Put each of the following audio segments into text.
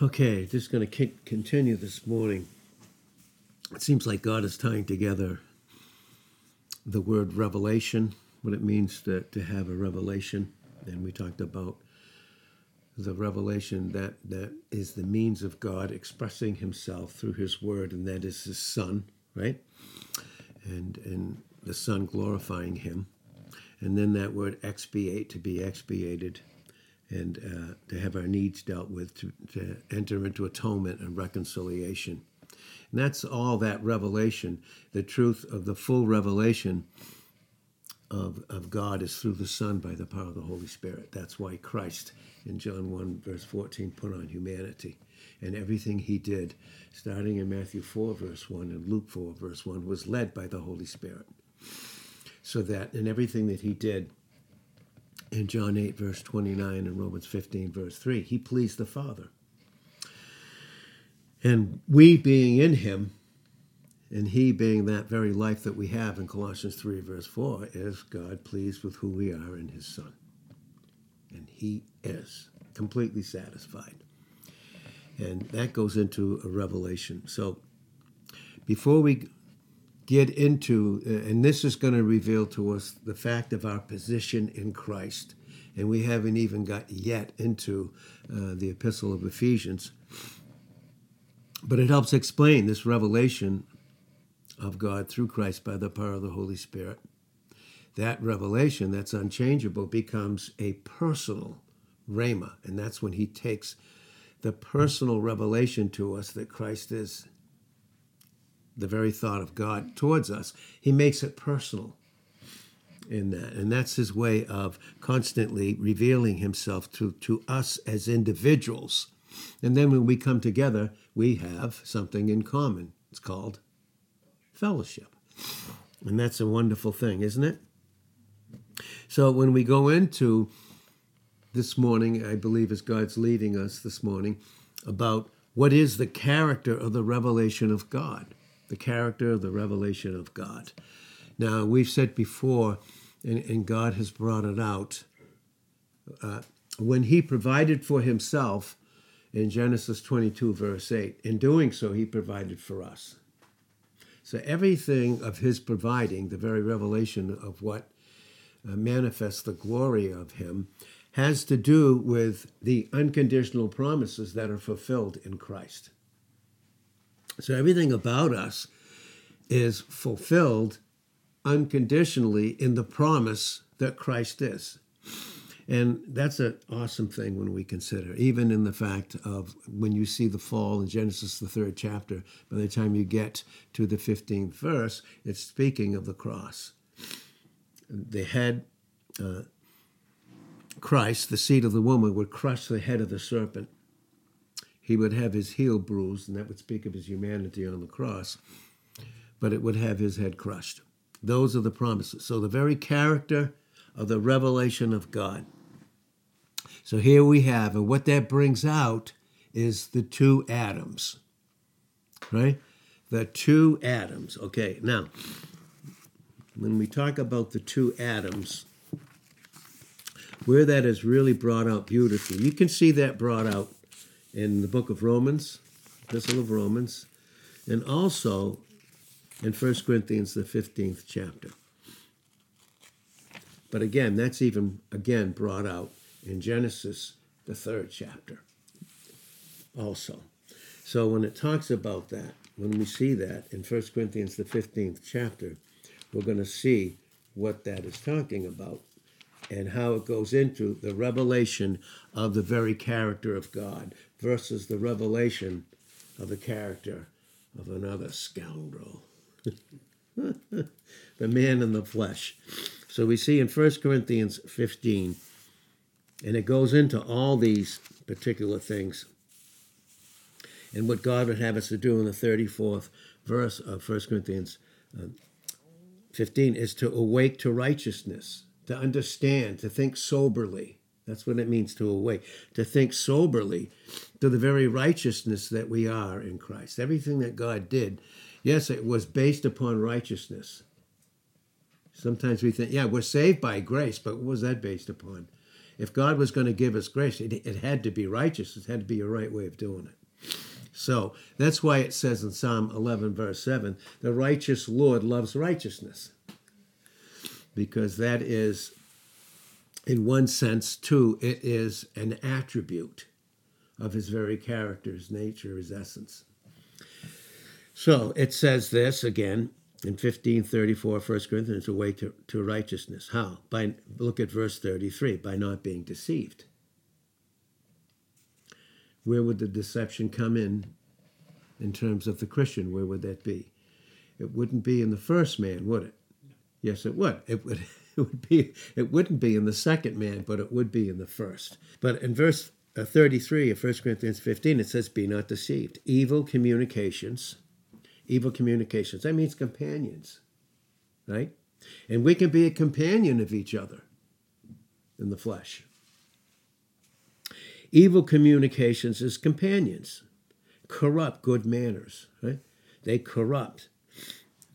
Okay, just going to continue this morning. It seems like God is tying together the word revelation, what it means to, to have a revelation. And we talked about the revelation that, that is the means of God expressing himself through his word, and that is his son, right? And, and the son glorifying him. And then that word expiate, to be expiated, and uh, to have our needs dealt with, to, to enter into atonement and reconciliation. And that's all that revelation. The truth of the full revelation of, of God is through the Son by the power of the Holy Spirit. That's why Christ, in John 1, verse 14, put on humanity. And everything he did, starting in Matthew 4, verse 1, and Luke 4, verse 1, was led by the Holy Spirit. So that in everything that he did, in John 8, verse 29, and Romans 15, verse 3, he pleased the Father. And we being in him, and he being that very life that we have in Colossians 3, verse 4, is God pleased with who we are in his Son. And he is completely satisfied. And that goes into a revelation. So before we get into, uh, and this is going to reveal to us the fact of our position in Christ. And we haven't even got yet into uh, the Epistle of Ephesians. But it helps explain this revelation of God through Christ by the power of the Holy Spirit. That revelation that's unchangeable becomes a personal rhema, and that's when he takes the personal revelation to us that Christ is the very thought of God towards us. He makes it personal in that. And that's his way of constantly revealing himself to, to us as individuals. And then when we come together, we have something in common. It's called fellowship. And that's a wonderful thing, isn't it? So when we go into this morning, I believe as God's leading us this morning, about what is the character of the revelation of God, the character of the revelation of God. Now, we've said before, and, and God has brought it out, uh, when He provided for Himself in Genesis 22, verse 8, in doing so, He provided for us. So everything of his providing, the very revelation of what uh, manifests the glory of him, has to do with the unconditional promises that are fulfilled in Christ. So everything about us is fulfilled unconditionally in the promise that Christ is. And that's an awesome thing when we consider, even in the fact of when you see the fall in Genesis, the third chapter, by the time you get to the 15th verse, it's speaking of the cross. The head, uh, Christ, the seed of the woman, would crush the head of the serpent. He would have his heel bruised, and that would speak of his humanity on the cross, but it would have his head crushed. Those are the promises. So the very character of the revelation of God so here we have, and what that brings out is the two Adams, right? The two Adams. Okay, now, when we talk about the two Adams, where that is really brought out beautifully, you can see that brought out in the book of Romans, Epistle of Romans, and also in 1 Corinthians, the 15th chapter. But again, that's even, again, brought out in Genesis, the third chapter, also. So when it talks about that, when we see that in 1 Corinthians, the 15th chapter, we're going to see what that is talking about and how it goes into the revelation of the very character of God versus the revelation of the character of another scoundrel. the man in the flesh. So we see in 1 Corinthians 15, and it goes into all these particular things. And what God would have us to do in the 34th verse of 1 Corinthians uh, 15 is to awake to righteousness, to understand, to think soberly. That's what it means to awake, to think soberly to the very righteousness that we are in Christ. Everything that God did, yes, it was based upon righteousness. Sometimes we think, yeah, we're saved by grace, but what was that based upon? if God was going to give us grace, it, it had to be righteous. It had to be a right way of doing it. So that's why it says in Psalm 11, verse 7, the righteous Lord loves righteousness. Because that is, in one sense, too, it is an attribute of his very character, his nature, his essence. So it says this again in 1534, 1 Corinthians, a way to, to righteousness. How? By look at verse 33, by not being deceived. Where would the deception come in in terms of the Christian? Where would that be? It wouldn't be in the first man, would it? Yes, it would. It would it would be it wouldn't be in the second man, but it would be in the first. But in verse uh, 33 of 1 Corinthians 15, it says, Be not deceived. Evil communications evil communications. That means companions, right? And we can be a companion of each other in the flesh. Evil communications is companions, corrupt good manners, right? They corrupt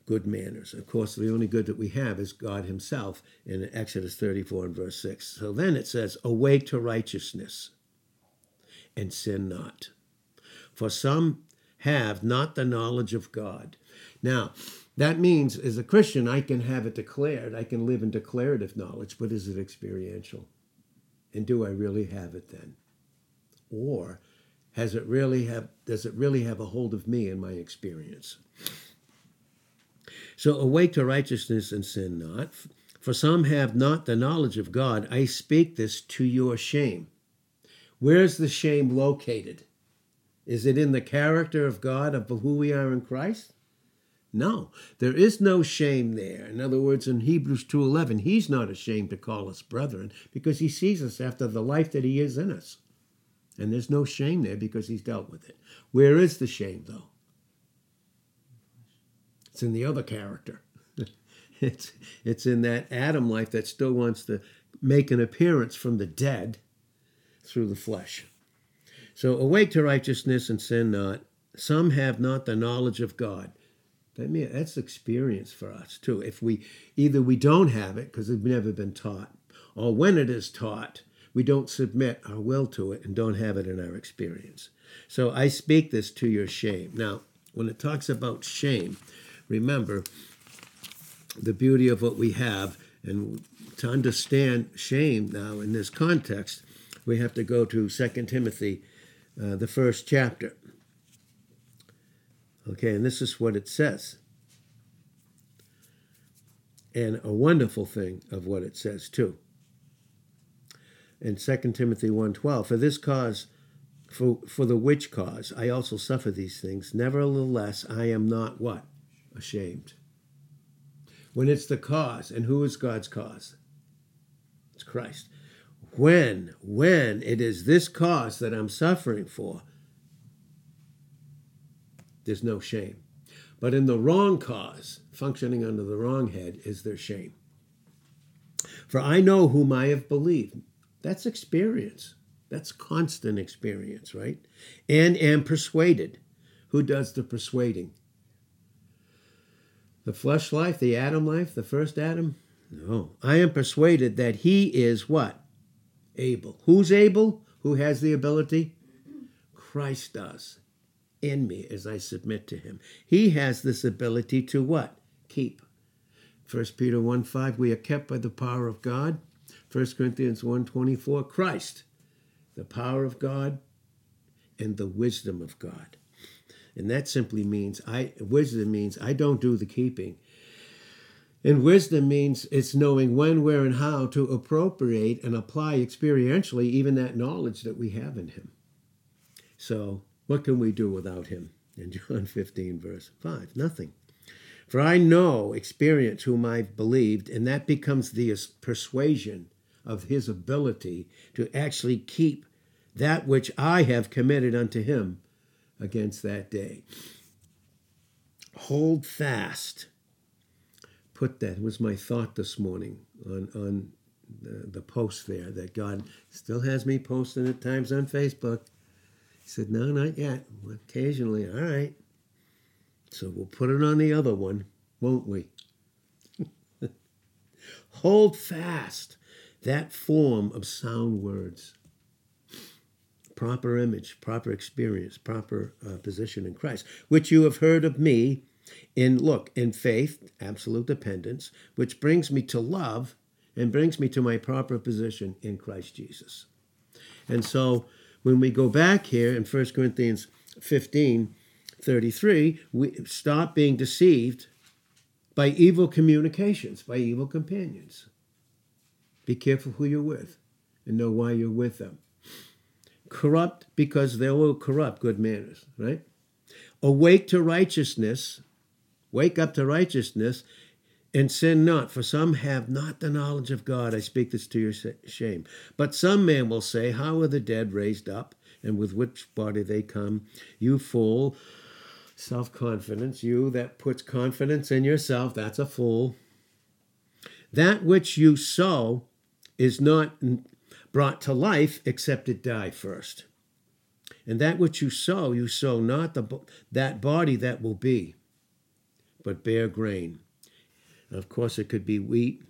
good manners. Of course, the only good that we have is God Himself in Exodus 34 and verse 6. So then it says, Awake to righteousness and sin not. For some have not the knowledge of God. Now, that means as a Christian, I can have it declared. I can live in declarative knowledge, but is it experiential? And do I really have it then? Or has it really have does it really have a hold of me in my experience? So awake to righteousness and sin not. For some have not the knowledge of God. I speak this to your shame. Where's the shame located? Is it in the character of God of who we are in Christ? No, there is no shame there. In other words, in Hebrews 2:11, he's not ashamed to call us brethren because he sees us after the life that he is in us. And there's no shame there because he's dealt with it. Where is the shame though? It's in the other character. it's it's in that Adam life that still wants to make an appearance from the dead through the flesh. So awake to righteousness and sin not. Some have not the knowledge of God. That mean, that's experience for us too. If we either we don't have it because we've never been taught, or when it is taught, we don't submit our will to it and don't have it in our experience. So I speak this to your shame. Now, when it talks about shame, remember the beauty of what we have, and to understand shame now in this context, we have to go to 2 Timothy uh, the first chapter. Okay, and this is what it says. And a wonderful thing of what it says, too. In 2 Timothy 1.12, for this cause, for, for the which cause I also suffer these things, nevertheless I am not what? Ashamed. When it's the cause, and who is God's cause? It's Christ when, when it is this cause that I'm suffering for, there's no shame. But in the wrong cause, functioning under the wrong head, is there shame. For I know whom I have believed. That's experience. That's constant experience, right? And am persuaded. Who does the persuading? The flesh life, the Adam life, the first Adam? No. I am persuaded that he is what? able. Who's able? Who has the ability? Christ does in me as I submit to him. He has this ability to what? Keep. 1 Peter 1 5, we are kept by the power of God. 1 Corinthians 1 24, Christ, the power of God and the wisdom of God. And that simply means I wisdom means I don't do the keeping. And wisdom means it's knowing when, where, and how to appropriate and apply experientially even that knowledge that we have in Him. So, what can we do without Him? In John 15, verse 5, nothing. For I know experience whom I've believed, and that becomes the persuasion of His ability to actually keep that which I have committed unto Him against that day. Hold fast put that. Was my thought this morning on, on the, the post there that God still has me posting at times on Facebook. He said, No, not yet. Occasionally, all right. So we'll put it on the other one, won't we? Hold fast that form of sound words, proper image, proper experience, proper uh, position in Christ, which you have heard of me in, look, in faith, absolute dependence, which brings me to love and brings me to my proper position in Christ Jesus. And so when we go back here in 1 Corinthians 15 33, we stop being deceived by evil communications, by evil companions. Be careful who you're with and know why you're with them. Corrupt because they will corrupt good manners, right? Awake to righteousness, wake up to righteousness, and sin not, for some have not the knowledge of God. I speak this to your shame. But some man will say, How are the dead raised up, and with which body they come? You fool, self confidence, you that puts confidence in yourself, that's a fool. That which you sow is not brought to life except it die first. And that which you sow, you sow not the, that body that will be, but bear grain. Of course, it could be wheat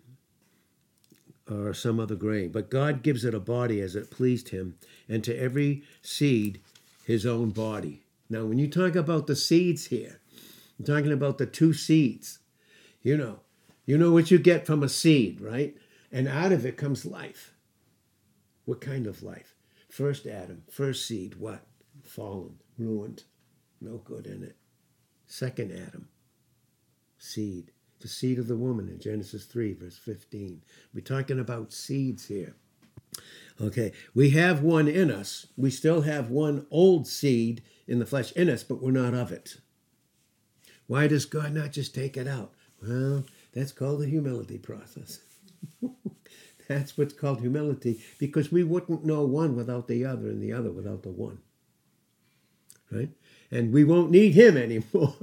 or some other grain. But God gives it a body as it pleased him, and to every seed his own body. Now, when you talk about the seeds here, I'm talking about the two seeds. You know, you know what you get from a seed, right? And out of it comes life. What kind of life? First Adam, first seed, what? Fallen, ruined, no good in it. Second Adam, seed, the seed of the woman in Genesis 3, verse 15. We're talking about seeds here. Okay, we have one in us. We still have one old seed in the flesh in us, but we're not of it. Why does God not just take it out? Well, that's called the humility process. that's what's called humility because we wouldn't know one without the other and the other without the one. Right? And we won't need him anymore.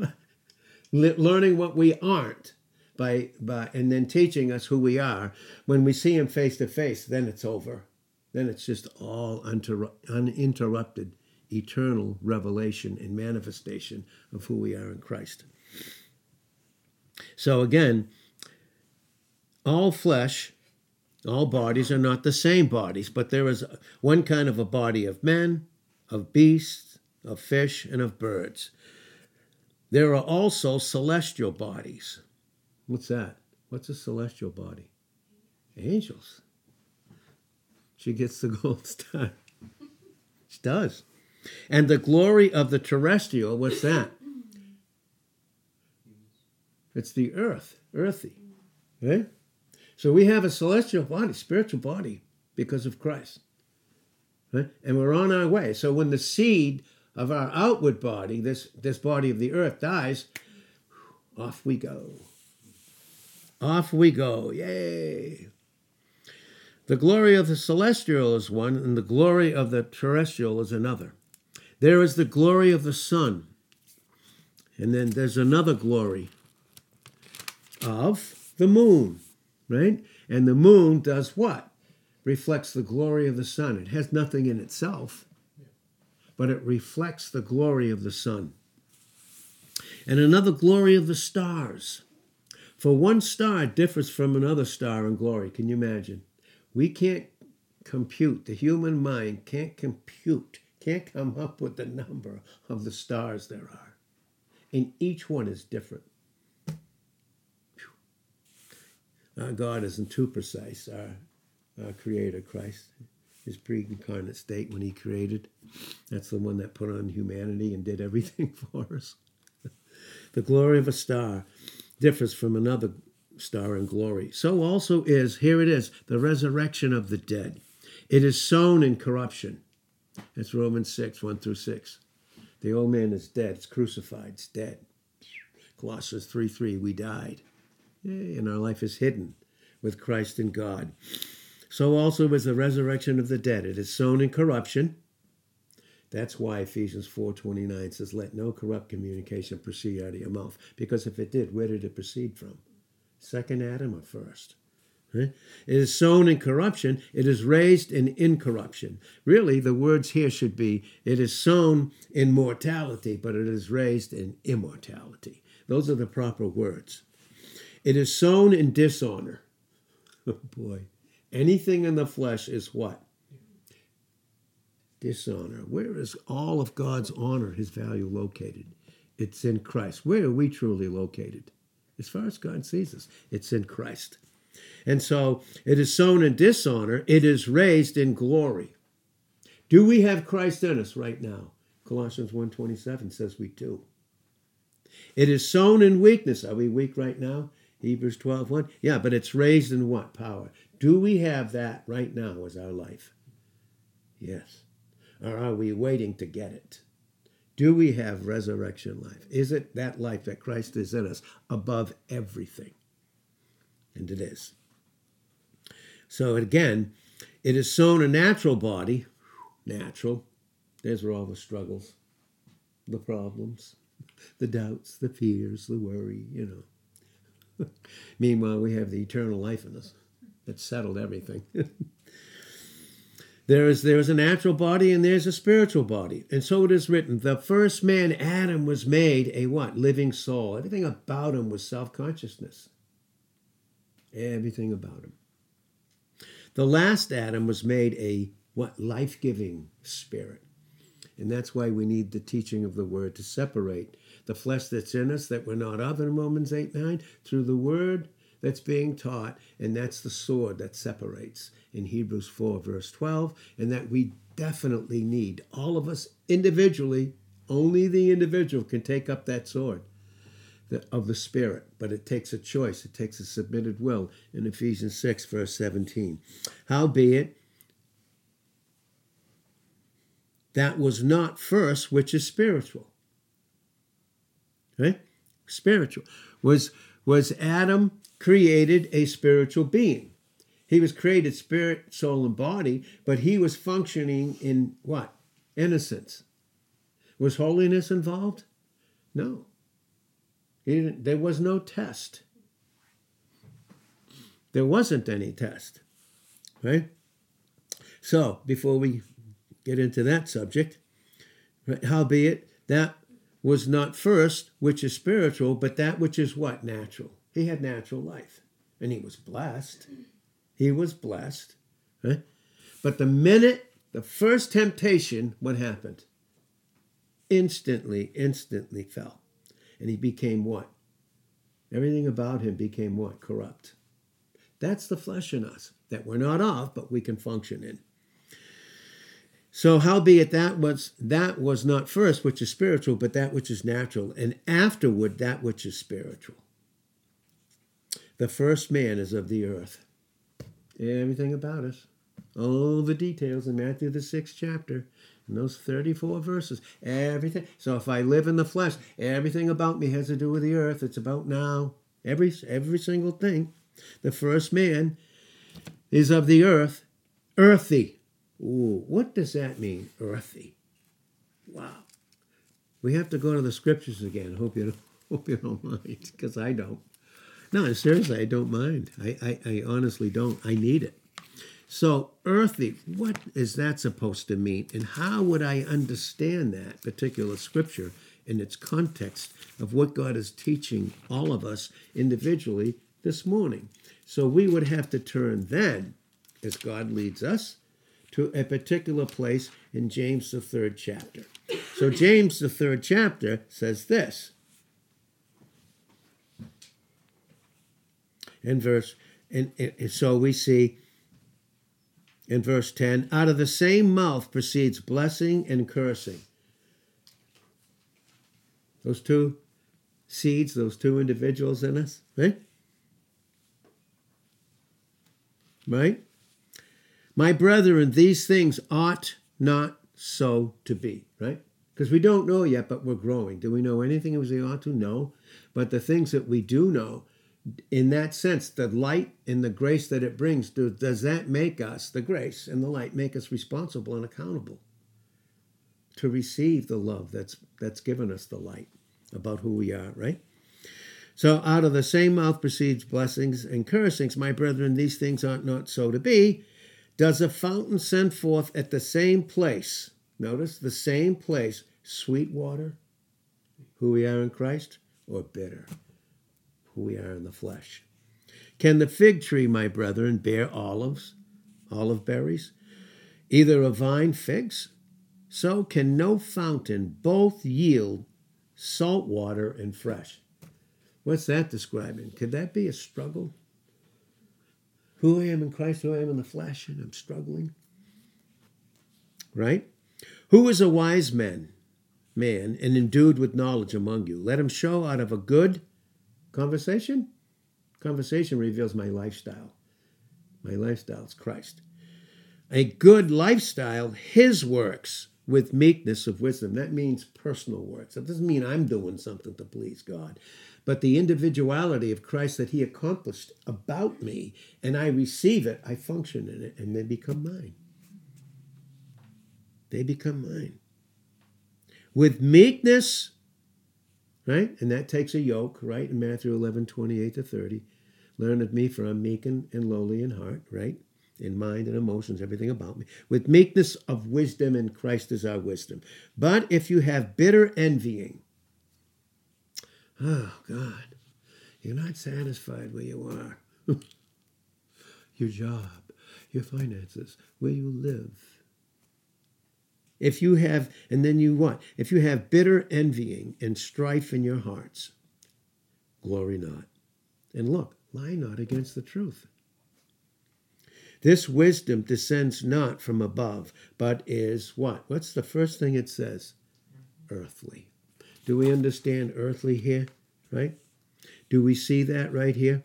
Learning what we aren't by, by and then teaching us who we are. When we see him face to face, then it's over. Then it's just all uninterrupted, eternal revelation and manifestation of who we are in Christ. So again, all flesh, all bodies are not the same bodies, but there is one kind of a body of men, of beasts, of fish, and of birds. There are also celestial bodies. What's that? What's a celestial body? Angels. She gets the gold star. She does. And the glory of the terrestrial, what's that? It's the earth, earthy. Right? So we have a celestial body, spiritual body, because of Christ. Right? And we're on our way. So when the seed of our outward body, this, this body of the earth, dies, off we go. Off we go. Yay. The glory of the celestial is one, and the glory of the terrestrial is another. There is the glory of the sun, and then there's another glory of the moon, right? And the moon does what? Reflects the glory of the sun. It has nothing in itself, but it reflects the glory of the sun. And another glory of the stars. For one star differs from another star in glory. Can you imagine? We can't compute, the human mind can't compute, can't come up with the number of the stars there are. And each one is different. Our God isn't too precise, our, our Creator, Christ, his pre incarnate state when he created. That's the one that put on humanity and did everything for us. the glory of a star differs from another star in glory. So also is, here it is, the resurrection of the dead. It is sown in corruption. That's Romans 6, 1 through 6. The old man is dead, it's crucified, it's dead. Colossians 3 3, we died. And our life is hidden with Christ in God. So also is the resurrection of the dead. It is sown in corruption. That's why Ephesians 4:29 says, "Let no corrupt communication proceed out of your mouth." Because if it did, where did it proceed from? Second Adam or first? It is sown in corruption, it is raised in incorruption. Really, the words here should be it is sown in mortality, but it is raised in immortality. Those are the proper words. It is sown in dishonor. Oh boy, Anything in the flesh is what? Dishonor. Where is all of God's honor, his value located? It's in Christ. Where are we truly located? As far as God sees us, it's in Christ. And so it is sown in dishonor, it is raised in glory. Do we have Christ in us right now? Colossians 1:27 says we do. It is sown in weakness. Are we weak right now? Hebrews 12:1. Yeah, but it's raised in what? Power. Do we have that right now as our life? Yes. Or are we waiting to get it? Do we have resurrection life? Is it that life that Christ is in us above everything? And it is. So again, it is sown a natural body, natural. There's where all the struggles, the problems, the doubts, the fears, the worry, you know. Meanwhile, we have the eternal life in us that settled everything. there is there is a natural body and there's a spiritual body. And so it is written, the first man, Adam, was made a what? Living soul. Everything about him was self-consciousness. Everything about him. The last Adam was made a what? Life-giving spirit. And that's why we need the teaching of the word to separate the flesh that's in us that we're not of in Romans 8 9 through the word that's being taught, and that's the sword that separates in Hebrews 4, verse 12, and that we definitely need. All of us individually, only the individual can take up that sword of the Spirit, but it takes a choice, it takes a submitted will in Ephesians 6, verse 17. Howbeit, that was not first, which is spiritual. Right? Spiritual. Was was Adam created a spiritual being? He was created spirit, soul, and body, but he was functioning in what? Innocence. Was holiness involved? No. there was no test. There wasn't any test. Right? So, before we get into that subject. Howbeit, that was not first, which is spiritual, but that which is what? Natural. He had natural life. And he was blessed. He was blessed. Right? But the minute the first temptation, what happened? Instantly, instantly fell. And he became what? Everything about him became what? Corrupt. That's the flesh in us that we're not of, but we can function in. So howbeit that was that was not first which is spiritual, but that which is natural, and afterward that which is spiritual. The first man is of the earth. Everything about us. All the details in Matthew the sixth chapter. In those 34 verses. Everything. So if I live in the flesh, everything about me has to do with the earth. It's about now. Every every single thing. The first man is of the earth, earthy. Ooh, what does that mean, earthy? Wow. We have to go to the scriptures again. Hope you don't, hope you don't mind, because I don't. No, seriously, I don't mind. I, I, I honestly don't. I need it. So, earthy, what is that supposed to mean? And how would I understand that particular scripture in its context of what God is teaching all of us individually this morning? So, we would have to turn then, as God leads us, to a particular place in James, the third chapter. So, James, the third chapter, says this. In verse, and, so we see in verse 10 out of the same mouth proceeds blessing and cursing. Those two seeds, those two individuals in us, right? Right? My brethren, these things ought not so to be, right? Because we don't know yet, but we're growing. Do we know anything as we ought to? No. But the things that we do know, in that sense, the light and the grace that it brings, do, does that make us, the grace and the light, make us responsible and accountable to receive the love that's that's given us the light about who we are, right? So out of the same mouth proceeds blessings and cursings. My brethren, these things ought not so to be. Does a fountain send forth at the same place, notice the same place, sweet water, who we are in Christ, or bitter, who we are in the flesh? Can the fig tree, my brethren, bear olives, olive berries, either a vine figs, so can no fountain both yield salt water and fresh. What's that describing? Could that be a struggle? Who I am in Christ, who I am in the flesh, and I'm struggling. Right? Who is a wise man, man, and endued with knowledge among you? Let him show out of a good conversation. Conversation reveals my lifestyle. My lifestyle is Christ. A good lifestyle, his works with meekness of wisdom. That means personal works. That doesn't mean I'm doing something to please God, but the individuality of Christ that he accomplished about me, and I receive it, I function in it, and they become mine. They become mine. With meekness, right? And that takes a yoke, right? In Matthew 11, 28 to 30. Learn of me, for I'm meek and, and lowly in heart, right? In mind and emotions, everything about me. With meekness of wisdom, and Christ is our wisdom. But if you have bitter envying, oh God, you're not satisfied where you are. your job, your finances, where you live. If you have, and then you what? If you have bitter envying and strife in your hearts, glory not. And look, lie not against the truth. This wisdom descends not from above, but is what? What's the first thing it says? Earthly. Do we understand earthly here? Right? Do we see that right here?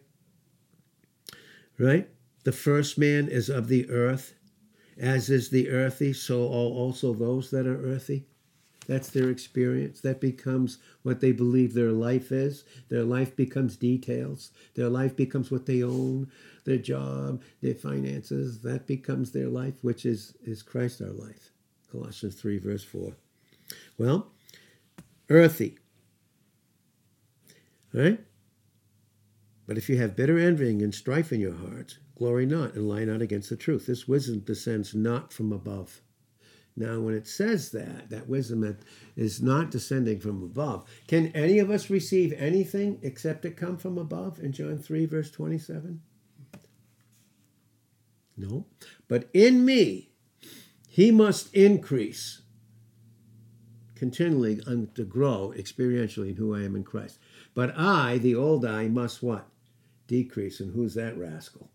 Right? The first man is of the earth, as is the earthy, so are also those that are earthy. That's their experience. That becomes what they believe their life is. Their life becomes details. Their life becomes what they own, their job, their finances. That becomes their life, which is, is Christ our life. Colossians 3, verse 4. Well, earthy. Right? But if you have bitter envying and strife in your hearts, glory not and lie not against the truth. This wisdom descends not from above now, when it says that, that wisdom that is not descending from above, can any of us receive anything except it come from above in John 3, verse 27? No. But in me, he must increase continually to grow experientially in who I am in Christ. But I, the old I, must what? Decrease. And who's that rascal?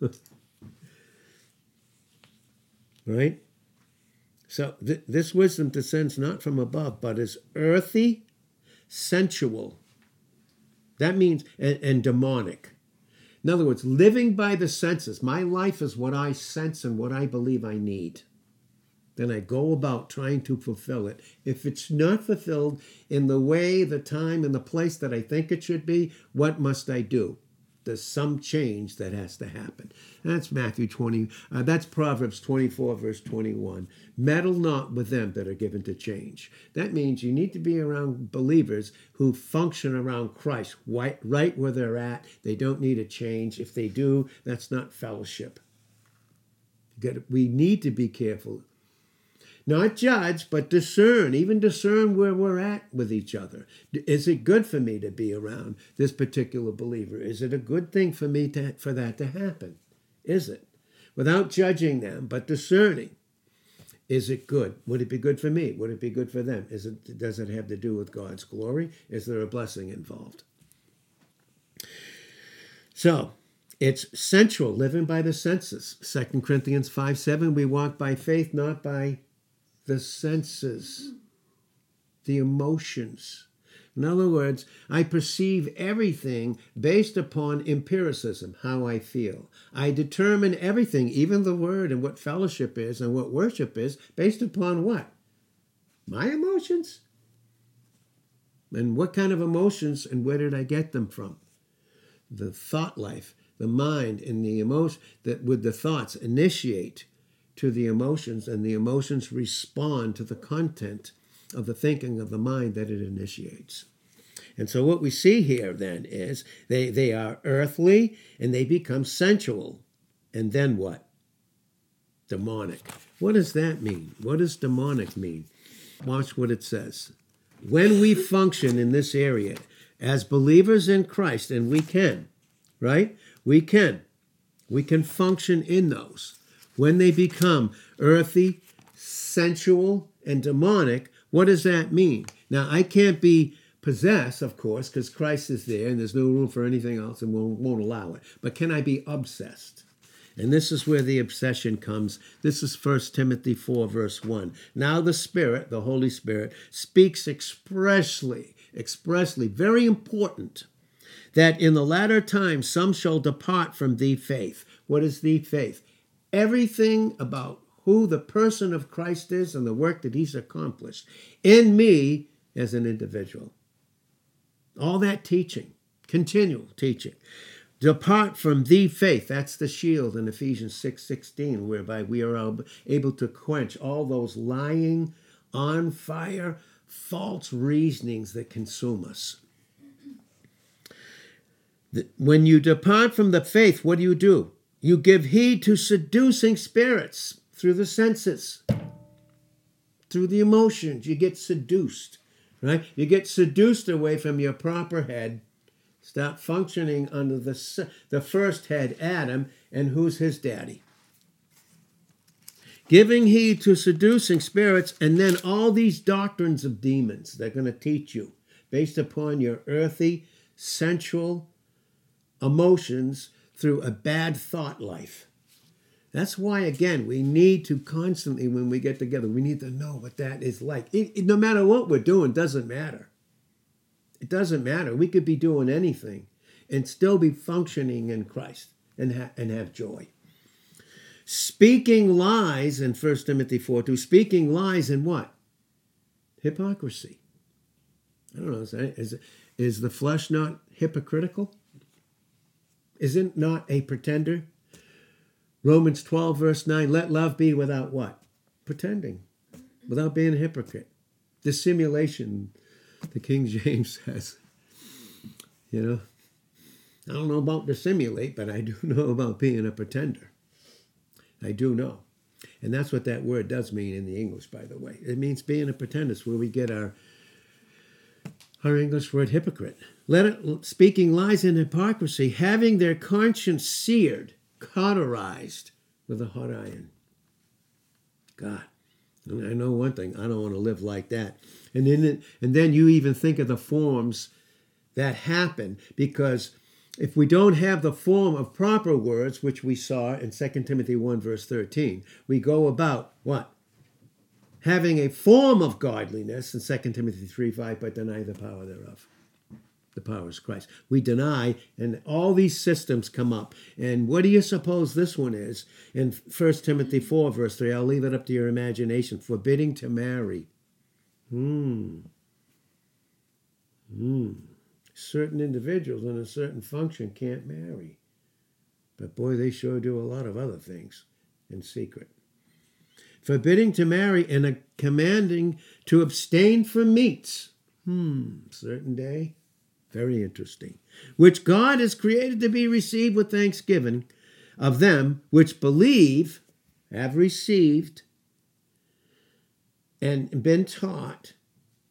right? So th- this wisdom descends not from above, but is earthy, sensual. That means, and, and demonic. In other words, living by the senses. My life is what I sense and what I believe I need. Then I go about trying to fulfill it. If it's not fulfilled in the way, the time, and the place that I think it should be, what must I do? there's some change that has to happen. That's Matthew 20, uh, that's Proverbs 24, verse 21. Meddle not with them that are given to change. That means you need to be around believers who function around Christ right, right where they're at. They don't need a change. If they do, that's not fellowship. We need to be careful not judge, but discern, even discern where we're at with each other. Is it good for me to be around this particular believer? Is it a good thing for me to, for that to happen? Is it? Without judging them, but discerning. Is it good? Would it be good for me? Would it be good for them? Is it, does it have to do with God's glory? Is there a blessing involved? So, it's sensual, living by the senses. 2 Corinthians 5 7, we walk by faith, not by the senses, the emotions. In other words, I perceive everything based upon empiricism, how I feel. I determine everything, even the word and what fellowship is and what worship is, based upon what? My emotions? And what kind of emotions and where did I get them from? The thought life, the mind, and the emotion that would the thoughts initiate to the emotions, and the emotions respond to the content of the thinking of the mind that it initiates. And so what we see here then is they, they are earthly and they become sensual. And then what? Demonic. What does that mean? What does demonic mean? Watch what it says. When we function in this area as believers in Christ, and we can, right? We can. We can function in those. When they become earthy, sensual, and demonic, what does that mean? Now, I can't be possessed, of course, because Christ is there and there's no room for anything else and won't, won't allow it. But can I be obsessed? And this is where the obsession comes. This is 1 Timothy 4, verse 1. Now the Spirit, the Holy Spirit, speaks expressly, expressly, very important, that in the latter times some shall depart from the faith. What is the faith? Everything about who the person of Christ is and the work that he's accomplished in me as an individual. All that teaching, continual teaching. Depart from the faith. That's the shield in Ephesians 6 16, whereby we are able to quench all those lying, on fire, false reasonings that consume us. When you depart from the faith, what do you do? You give heed to seducing spirits through the senses, through the emotions. You get seduced, right? You get seduced away from your proper head Stop functioning under the, the first head, Adam, and who's his daddy? Giving heed to seducing spirits, and then all these doctrines of demons they're going to teach you based upon your earthy, sensual emotions through a bad thought life. That's why, again, we need to constantly, when we get together, we need to know what that is like. It, it, no matter what we're doing, doesn't matter. It doesn't matter. We could be doing anything and still be functioning in Christ and, ha- and have joy. Speaking lies in 1 Timothy 4 2, speaking lies in what? Hypocrisy. I don't know, is, that, is, is the flesh not hypocritical? Is it not a pretender? Romans 12, verse 9, let love be without what? Pretending, without being a hypocrite. Dissimulation, the King James says. You know, I don't know about dissimulate, but I do know about being a pretender. I do know. And that's what that word does mean in the English, by the way. It means being a pretender. It's where we get our our English word hypocrite. Let it speaking lies and hypocrisy, having their conscience seared, cauterized with a hot iron. God. I know one thing, I don't want to live like that. And then, and then you even think of the forms that happen because if we don't have the form of proper words, which we saw in 2 Timothy 1, verse 13, we go about what? Having a form of godliness in 2 Timothy 3, 5, but deny the power thereof. The power is Christ. We deny, and all these systems come up. And what do you suppose this one is? In 1 Timothy 4, verse 3, I'll leave it up to your imagination. Forbidding to marry. Hmm. Hmm. Certain individuals in a certain function can't marry. But boy, they sure do a lot of other things in secret. Forbidding to marry and commanding to abstain from meats. Hmm, certain day. Very interesting. Which God has created to be received with thanksgiving of them which believe, have received, and been taught,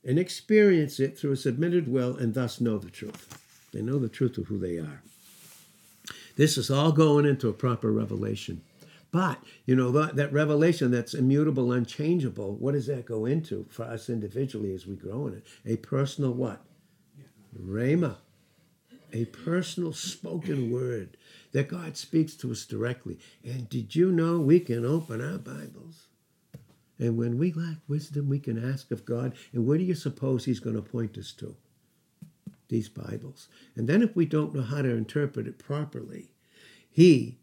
and experience it through a submitted will, and thus know the truth. They know the truth of who they are. This is all going into a proper revelation. But, you know, that, that revelation that's immutable, unchangeable, what does that go into for us individually as we grow in it? A personal what? Rhema, a personal spoken word that God speaks to us directly. And did you know we can open our Bibles? And when we lack wisdom, we can ask of God. And where do you suppose He's going to point us to? These Bibles. And then if we don't know how to interpret it properly, He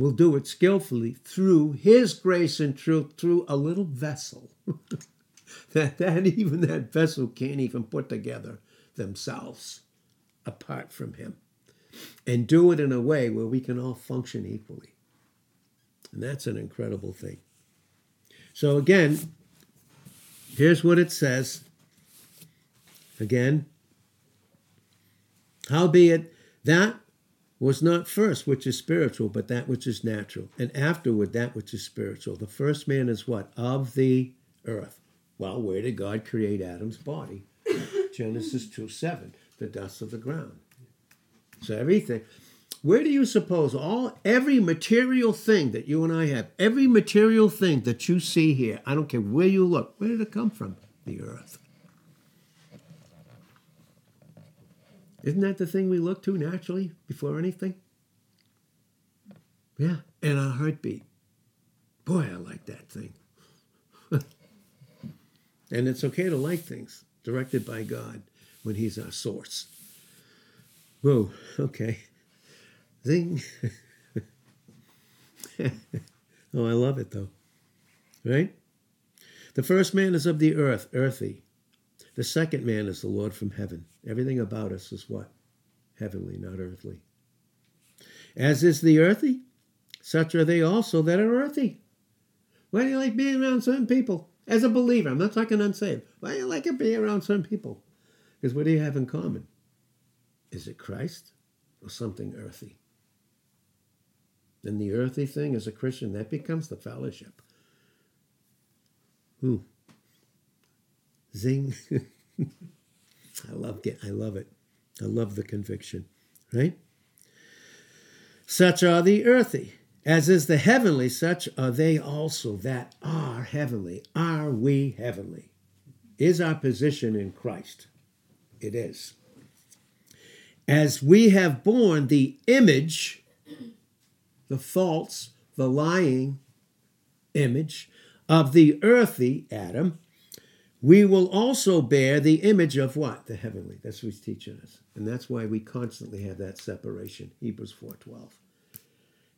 will do it skillfully through His grace and truth through a little vessel that, that even that vessel can't even put together themselves apart from Him and do it in a way where we can all function equally. And that's an incredible thing. So, again, here's what it says. Again, howbeit that was not first which is spiritual, but that which is natural, and afterward that which is spiritual. The first man is what? Of the earth. Well, where did God create Adam's body? Genesis 2 7, the dust of the ground. So everything, where do you suppose all every material thing that you and I have, every material thing that you see here, I don't care where you look, where did it come from? The earth. Isn't that the thing we look to naturally before anything? Yeah, and our heartbeat. Boy, I like that thing. and it's okay to like things directed by God when He's our source. Whoa, okay. Zing. oh, I love it though. Right? The first man is of the earth, earthy. The second man is the Lord from heaven. Everything about us is what? Heavenly, not earthly. As is the earthy, such are they also that are earthy. Why do you like being around certain people? As a believer, I'm not talking unsaved. Why do you like it being around certain people? Because what do you have in common? Is it Christ or something earthy? And the earthy thing as a Christian, that becomes the fellowship. Ooh. Zing. I love it. I love it. I love the conviction, right? Such are the earthy, as is the heavenly, such are they also that are heavenly. Are we heavenly? Is our position in Christ? It is. As we have borne the image, the false, the lying image of the earthy Adam, we will also bear the image of what? The heavenly. That's what he's teaching us. And that's why we constantly have that separation. Hebrews 4.12.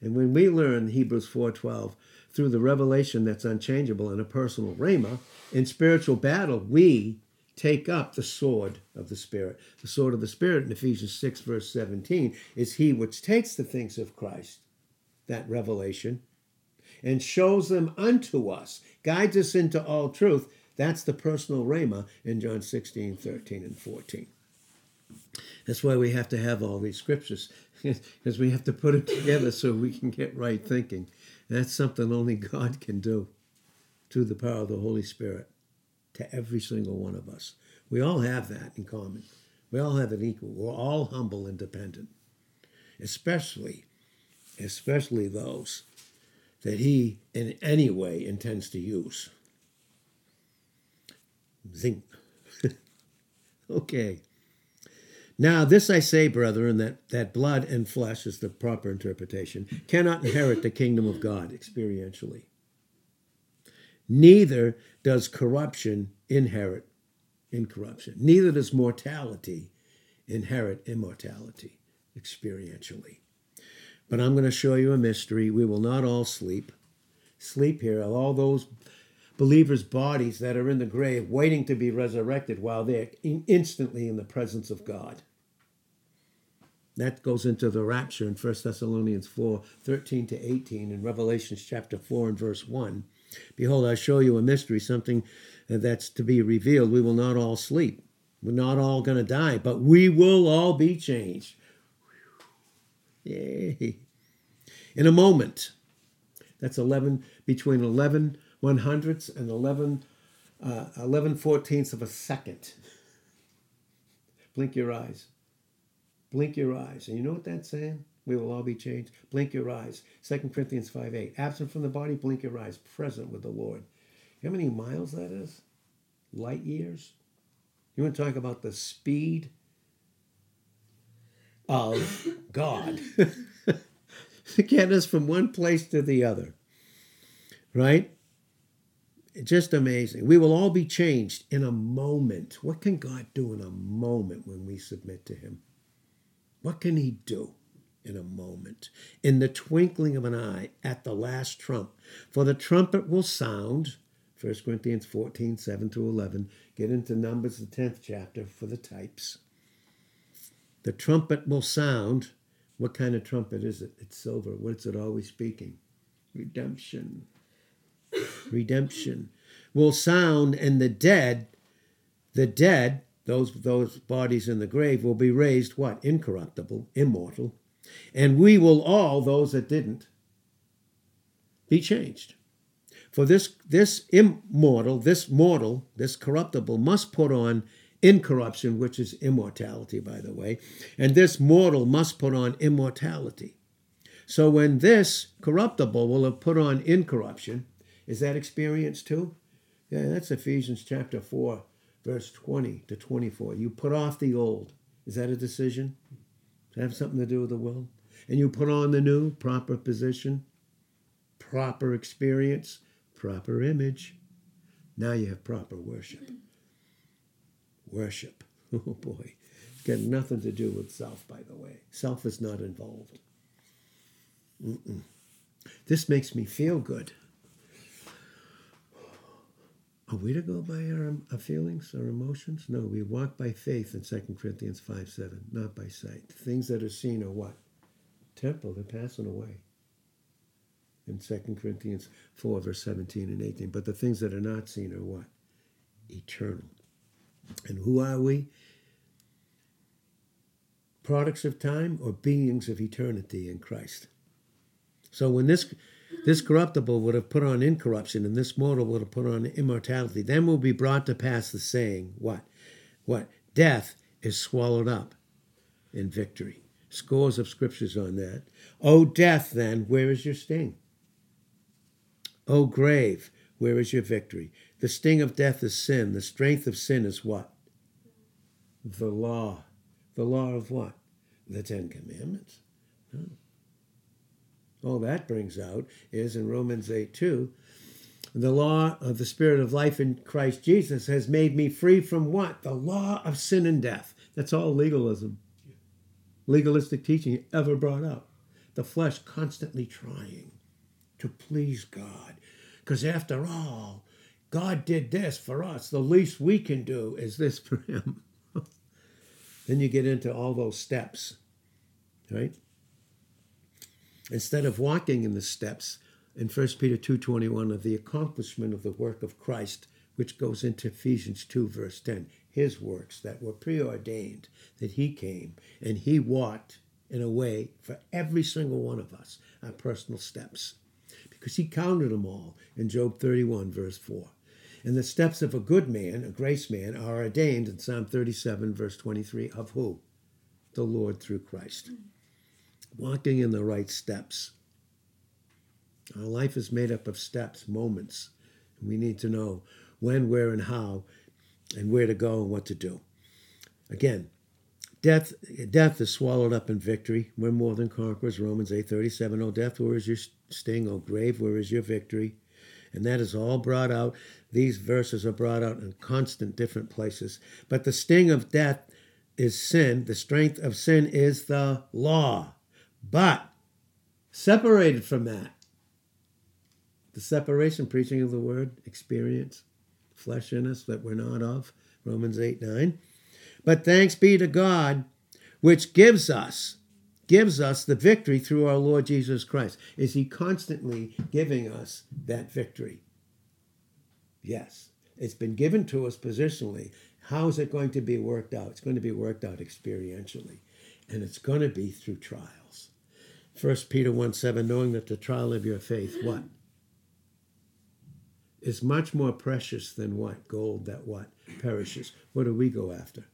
And when we learn Hebrews 4.12 through the revelation that's unchangeable in a personal rhema, in spiritual battle, we take up the sword of the Spirit. The sword of the Spirit in Ephesians 6, verse 17, is he which takes the things of Christ, that revelation, and shows them unto us, guides us into all truth that's the personal rhema in John 16, 13, and 14. That's why we have to have all these scriptures, because we have to put it together so we can get right thinking. That's something only God can do through the power of the Holy Spirit to every single one of us. We all have that in common. We all have it equal. We're all humble and dependent, especially, especially those that He in any way intends to use. Zing. okay. Now, this I say, brethren, that, that blood and flesh is the proper interpretation, cannot inherit the kingdom of God experientially. Neither does corruption inherit incorruption. Neither does mortality inherit immortality experientially. But I'm going to show you a mystery. We will not all sleep. Sleep here, all those believers' bodies that are in the grave waiting to be resurrected while they're instantly in the presence of God. That goes into the rapture in 1 Thessalonians 4 13 to 18 and Revelations chapter 4 and verse 1. Behold, I show you a mystery, something uh, that's to be revealed. We will not all sleep. We're not all going to die, but we will all be changed. Yay. In a moment. That's 11, between 11 one hundredths and 11, uh, 11 fourteenths of a second. Blink your eyes. Blink your eyes. And you know what that's saying? We will all be changed. Blink your eyes. 2 Corinthians 5 8. Absent from the body, blink your eyes. Present with the Lord. You know how many miles that is? Light years? You want to talk about the speed of God? Get us from one place to the other. Right? Just amazing. We will all be changed in a moment. What can God do in a moment when we submit to Him? What can He do in a moment? In the twinkling of an eye, at the last trump. For the trumpet will sound, 1 Corinthians 14, 7 to 11. Get into Numbers, the 10th chapter, for the types. The trumpet will sound. What kind of trumpet is it? It's silver. What's it always speaking? Redemption redemption will sound and the dead the dead those those bodies in the grave will be raised what incorruptible immortal and we will all those that didn't be changed for this this immortal this mortal this corruptible must put on incorruption, which is immortality, by the way. And this mortal must put on immortality. So when this corruptible will have put on incorruption, is that experience too? Yeah, that's Ephesians chapter 4, verse 20 to 24. You put off the old. Is that a decision? That have something to do with the will? And you put on the new, proper position, proper experience, proper image. Now you have proper worship. Worship. Oh boy. It's got nothing to do with self, by the way. Self is not involved. Mm-mm. This makes me feel good. Are we to go by our, um, our, feelings, our emotions? No, we walk by faith in 2 Corinthians 5 7, not by sight. Things that are seen are what? Temporal, they're passing away. In 2 Corinthians 4, verse 17 and 18. But the things that are not seen are what? Eternal. And who are we? Products of time or beings of eternity in Christ? So when this this corruptible would have put on incorruption, and this mortal would have put on immortality. Then will be brought to pass the saying, what? What? Death is swallowed up in victory. Scores of scriptures on that. O death, then, where is your sting? O grave, where is your victory? The sting of death is sin. The strength of sin is what? The law. The law of what? The Ten Commandments. All that brings out is in Romans 8 2, the law of the Spirit of life in Christ Jesus has made me free from what? The law of sin and death. That's all legalism. Legalistic teaching ever brought up. The flesh constantly trying to please God. Because after all, God did this for us. The least we can do is this for Him. then you get into all those steps, right? Instead of walking in the steps in 1 Peter 2.21 of the accomplishment of the work of Christ, which goes into Ephesians 2 verse 10, his works that were preordained, that he came and he walked in a way for every single one of us, our personal steps. Because he counted them all in Job 31 verse 4. And the steps of a good man, a grace man, are ordained in Psalm 37 verse 23 of who? The Lord through Christ walking in the right steps. Our life is made up of steps, moments. We need to know when, where, and how, and where to go and what to do. Again, death death is swallowed up in victory. We're more than conquerors. Romans 8:37. Oh death, where is your sting? Oh grave, where is your victory? And that is all brought out. These verses are brought out in constant different places. But the sting of death is sin. The strength of sin is the law. But separated from that, the separation, preaching of the word, experience, flesh in us that we're not of, Romans 8 9. But thanks be to God, which gives us, gives us the victory through our Lord Jesus Christ. Is he constantly giving us that victory? Yes. It's been given to us positionally. How is it going to be worked out? It's going to be worked out experientially. And it's going to be through trials. 1 Peter 1 7, knowing that the trial of your faith, what? Is much more precious than what? Gold that what? Perishes. What do we go after?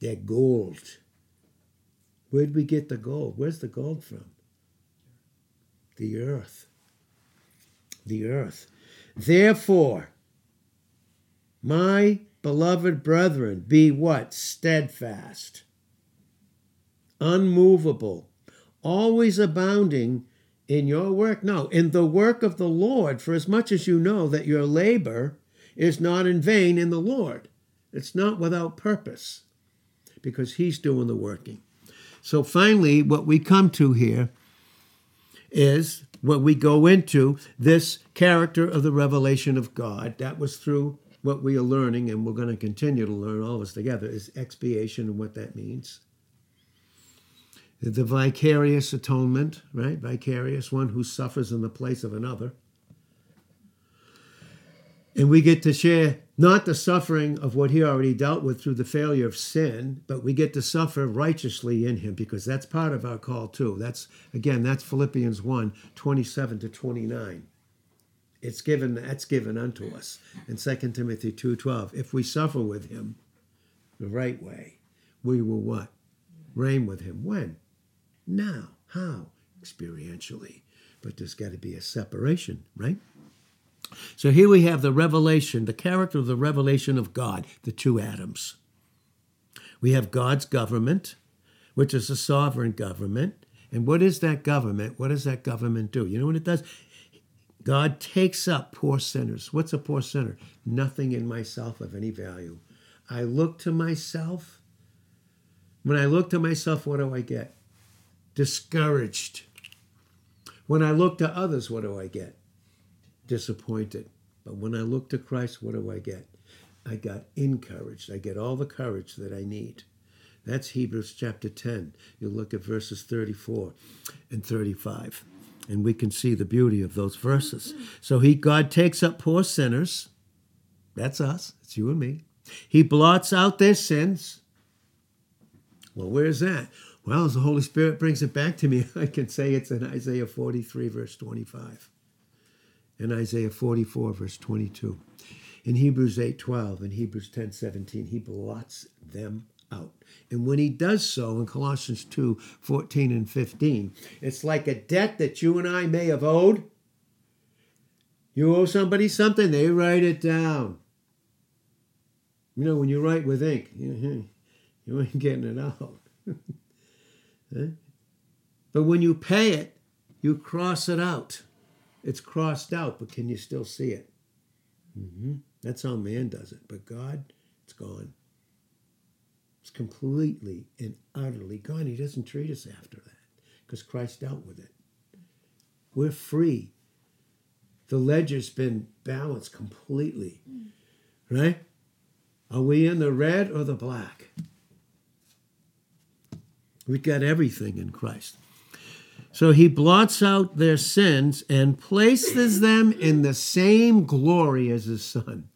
That gold. Where'd we get the gold? Where's the gold from? The earth. The earth. Therefore, my beloved brethren, be what? Steadfast unmovable, always abounding in your work. No, in the work of the Lord, for as much as you know that your labor is not in vain in the Lord. It's not without purpose because He's doing the working. So finally, what we come to here is what we go into this character of the revelation of God. That was through what we are learning, and we're going to continue to learn all of us together, is expiation and what that means the vicarious atonement, right? Vicarious, one who suffers in the place of another. And we get to share not the suffering of what he already dealt with through the failure of sin, but we get to suffer righteously in him because that's part of our call too. That's, again, that's Philippians 1 27 to 29. It's given that's given unto us. In 2 Timothy 2:12, if we suffer with him the right way, we will what? Reign with him. When? Now. How? Experientially. But there's got to be a separation, right? So here we have the revelation, the character of the revelation of God, the two Adams. We have God's government, which is a sovereign government. And what is that government? What does that government do? You know what it does? God takes up poor sinners. What's a poor sinner? Nothing in myself of any value. I look to myself. When I look to myself, what do I get? Discouraged. When I look to others, what do I get? Disappointed. But when I look to Christ, what do I get? I got encouraged. I get all the courage that I need. That's Hebrews chapter 10. You look at verses 34 and 35 and we can see the beauty of those verses. So he God takes up poor sinners. That's us. It's you and me. He blots out their sins. Well, where's that? Well, as the Holy Spirit brings it back to me, I can say it's in Isaiah 43, verse 25. and Isaiah 44, verse 22. In Hebrews 8, 12. In Hebrews 10, 17. He blots them out. And when he does so in Colossians 2 14 and 15, it's like a debt that you and I may have owed. You owe somebody something, they write it down. You know, when you write with ink, you ain't getting it out. but when you pay it, you cross it out. It's crossed out, but can you still see it? Mm-hmm. That's how man does it. But God, it's gone. It's completely and utterly gone. He doesn't treat us after that because Christ dealt with it. We're free. The ledger's been balanced completely, right? Are we in the red or the black? We've got everything in Christ. So he blots out their sins and places them in the same glory as his son.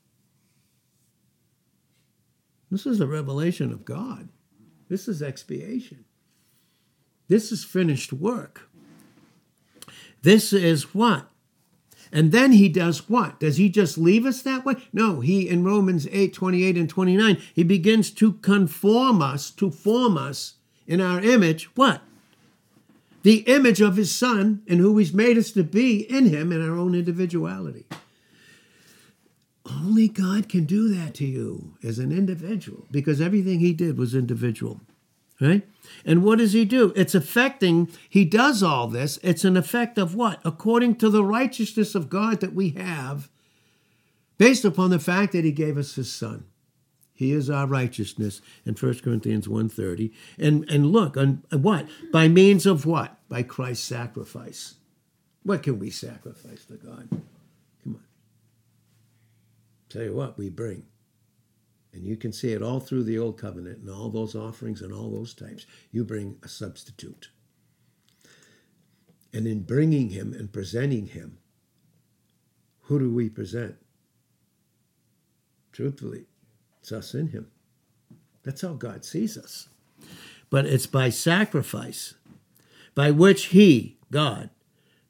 This is the revelation of God. This is expiation. This is finished work. This is what? And then he does what? Does he just leave us that way? No, he in Romans 8 28 and 29, he begins to conform us, to form us in our image. What? The image of his son and who he's made us to be in him in our own individuality. Only God can do that to you as an individual because everything he did was individual. Right? And what does he do? It's affecting, he does all this. It's an effect of what? According to the righteousness of God that we have, based upon the fact that he gave us his son. He is our righteousness in 1 Corinthians 1.30. And, and look, on what? By means of what? By Christ's sacrifice. What can we sacrifice to God? Come on. Tell you what, we bring. And you can see it all through the Old Covenant and all those offerings and all those types. You bring a substitute. And in bringing him and presenting him, who do we present? Truthfully, it's us in him. That's how God sees us. But it's by sacrifice, by which he, God,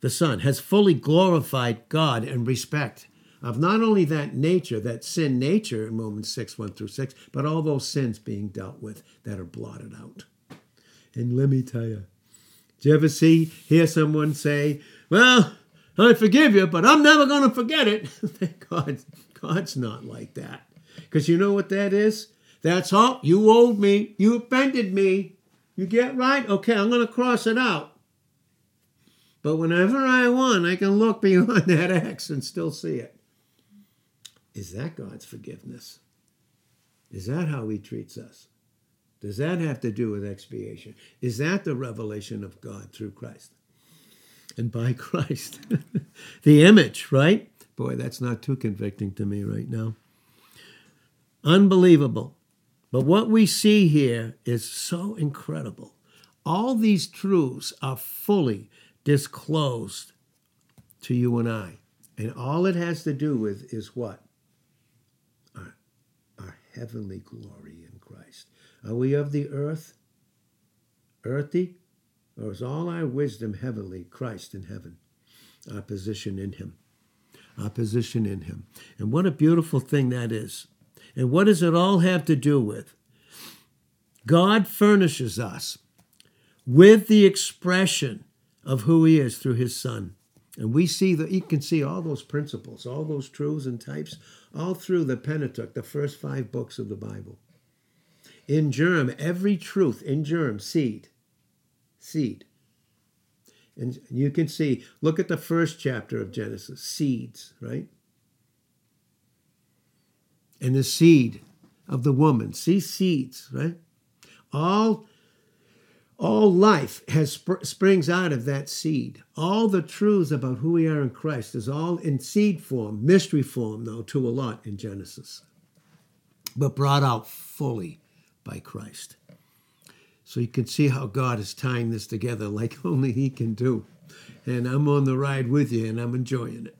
the Son, has fully glorified God in respect of not only that nature, that sin nature in Romans 6, 1 through 6, but all those sins being dealt with that are blotted out. And let me tell you, do you ever see, hear someone say, Well, I forgive you, but I'm never going to forget it? God, God's not like that. Because you know what that is? That's all. You owed me. You offended me. You get right? Okay, I'm going to cross it out. But whenever I want, I can look beyond that X and still see it. Is that God's forgiveness? Is that how he treats us? Does that have to do with expiation? Is that the revelation of God through Christ? And by Christ. the image, right? Boy, that's not too convicting to me right now. Unbelievable. But what we see here is so incredible. All these truths are fully disclosed to you and I. And all it has to do with is what? Our heavenly glory in Christ. Are we of the earth, earthy, or is all our wisdom heavenly, Christ in heaven, our position in Him? our position in Him. And what a beautiful thing that is. And what does it all have to do with? God furnishes us with the expression of who He is through His Son. And we see that you can see all those principles, all those truths and types, all through the Pentateuch, the first five books of the Bible. In germ, every truth in germ, seed, seed. And you can see, look at the first chapter of Genesis, seeds, right? And the seed of the woman, see seeds, right? All all life has sp- springs out of that seed. All the truths about who we are in Christ is all in seed form, mystery form, though, to a lot in Genesis, but brought out fully by Christ. So you can see how God is tying this together like only He can do. And I'm on the ride with you, and I'm enjoying it.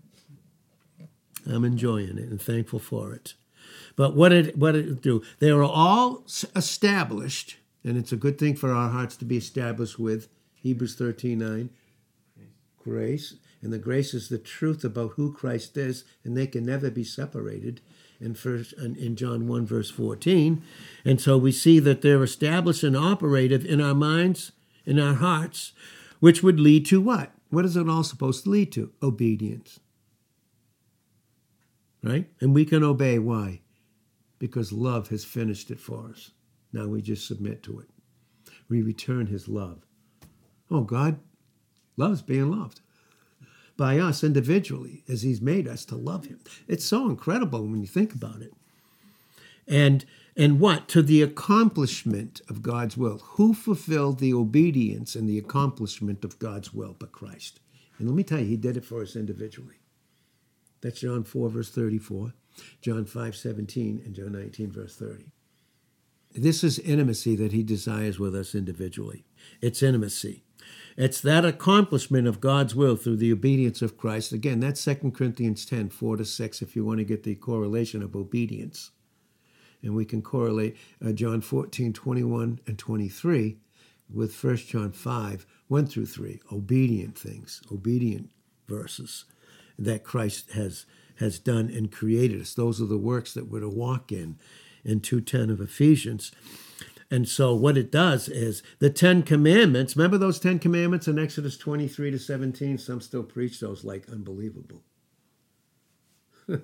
I'm enjoying it and thankful for it. But what did what did it do? They were all established and it's a good thing for our hearts to be established with Hebrews 13 9. Grace. And the grace is the truth about who Christ is, and they can never be separated in first in John 1 verse 14. And so we see that they're established and operative in our minds, in our hearts, which would lead to what? What is it all supposed to lead to? Obedience. Right? And we can obey. Why? Because love has finished it for us. Now we just submit to it. We return his love. Oh, God loves being loved by us individually as he's made us to love him. It's so incredible when you think about it. And and what? To the accomplishment of God's will. Who fulfilled the obedience and the accomplishment of God's will but Christ? And let me tell you, he did it for us individually. That's John 4, verse 34, John 5, 17, and John 19, verse 30. This is intimacy that he desires with us individually. It's intimacy. It's that accomplishment of God's will through the obedience of Christ. Again, that's 2 Corinthians 10, 4 to 6, if you want to get the correlation of obedience. And we can correlate uh, John 14, 21 and 23 with 1 John 5, 1 through 3, obedient things, obedient verses that Christ has, has done and created us. Those are the works that we're to walk in in 2.10 of Ephesians. And so what it does is the Ten Commandments, remember those Ten Commandments in Exodus 23 to 17? Some still preach those like unbelievable. you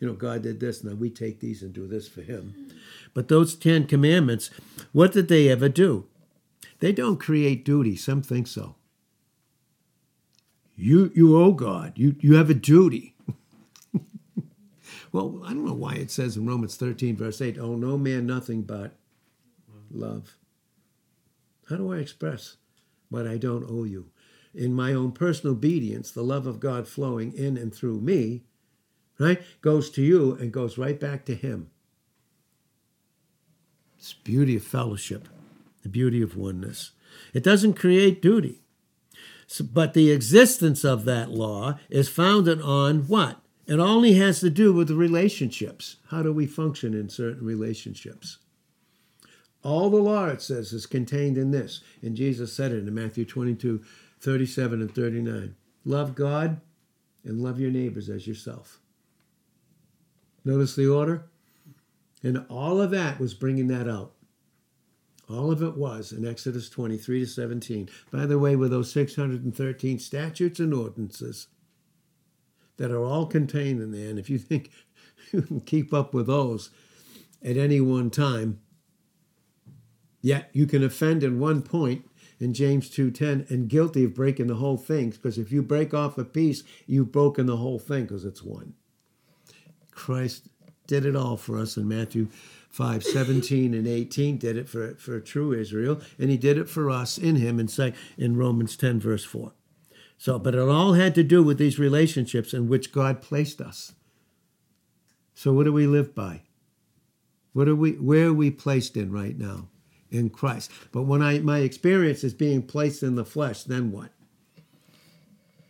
know, God did this, now we take these and do this for him. But those Ten Commandments, what did they ever do? They don't create duty. Some think so. You you owe God. You you have a duty. Well, I don't know why it says in Romans 13, verse 8, oh, no man nothing but love. How do I express what I don't owe you? In my own personal obedience, the love of God flowing in and through me, right, goes to you and goes right back to Him. It's beauty of fellowship, the beauty of oneness. It doesn't create duty. But the existence of that law is founded on what? It only has to do with the relationships. How do we function in certain relationships? All the law, it says, is contained in this. And Jesus said it in Matthew 22, 37 and 39. Love God and love your neighbors as yourself. Notice the order? And all of that was bringing that out. All of it was in Exodus 23 to 17. By the way, with those 613 statutes and ordinances, that are all contained in there. And if you think you can keep up with those at any one time, yet you can offend in one point in James 2:10 and guilty of breaking the whole thing because if you break off a piece, you've broken the whole thing because it's one. Christ did it all for us in Matthew 5, 17 and 18, did it for, for true Israel, and he did it for us in him in, say, in Romans 10, verse 4. So, but it all had to do with these relationships in which God placed us. So, what do we live by? What are we? Where are we placed in right now? In Christ. But when I my experience is being placed in the flesh, then what?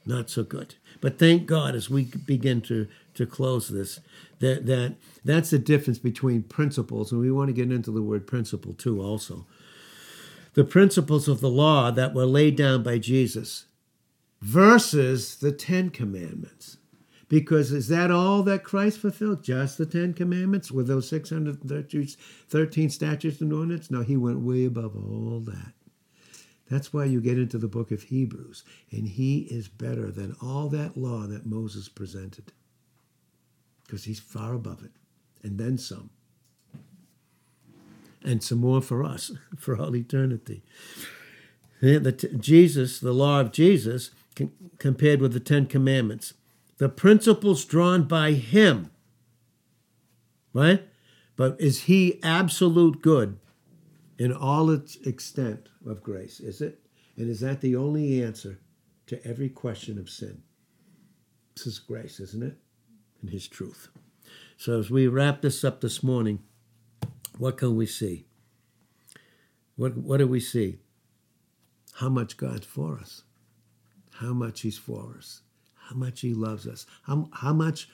Not so good. But thank God as we begin to to close this, that that that's the difference between principles, and we want to get into the word principle too, also. The principles of the law that were laid down by Jesus versus the Ten Commandments. Because is that all that Christ fulfilled? Just the Ten Commandments with those 613 statutes and ordinances? No, he went way above all that. That's why you get into the book of Hebrews, and he is better than all that law that Moses presented. Because he's far above it, and then some. And some more for us, for all eternity. The, Jesus, the law of Jesus, compared with the Ten Commandments, the principles drawn by him, right? But is he absolute good in all its extent of grace? Is it? And is that the only answer to every question of sin? This is grace, isn't it? And his truth. So as we wrap this up this morning, what can we see? What, what do we see? How much God's for us, how much He's for us, how much He loves us, how, how much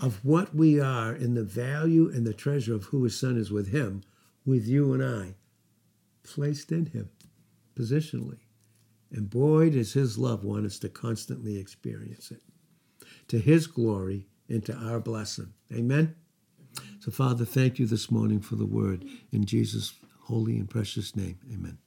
of what we are in the value and the treasure of who His Son is with Him, with you and I, placed in Him positionally. And boy, does His love want us to constantly experience it to His glory and to our blessing. Amen. So, Father, thank you this morning for the word. In Jesus' holy and precious name, amen.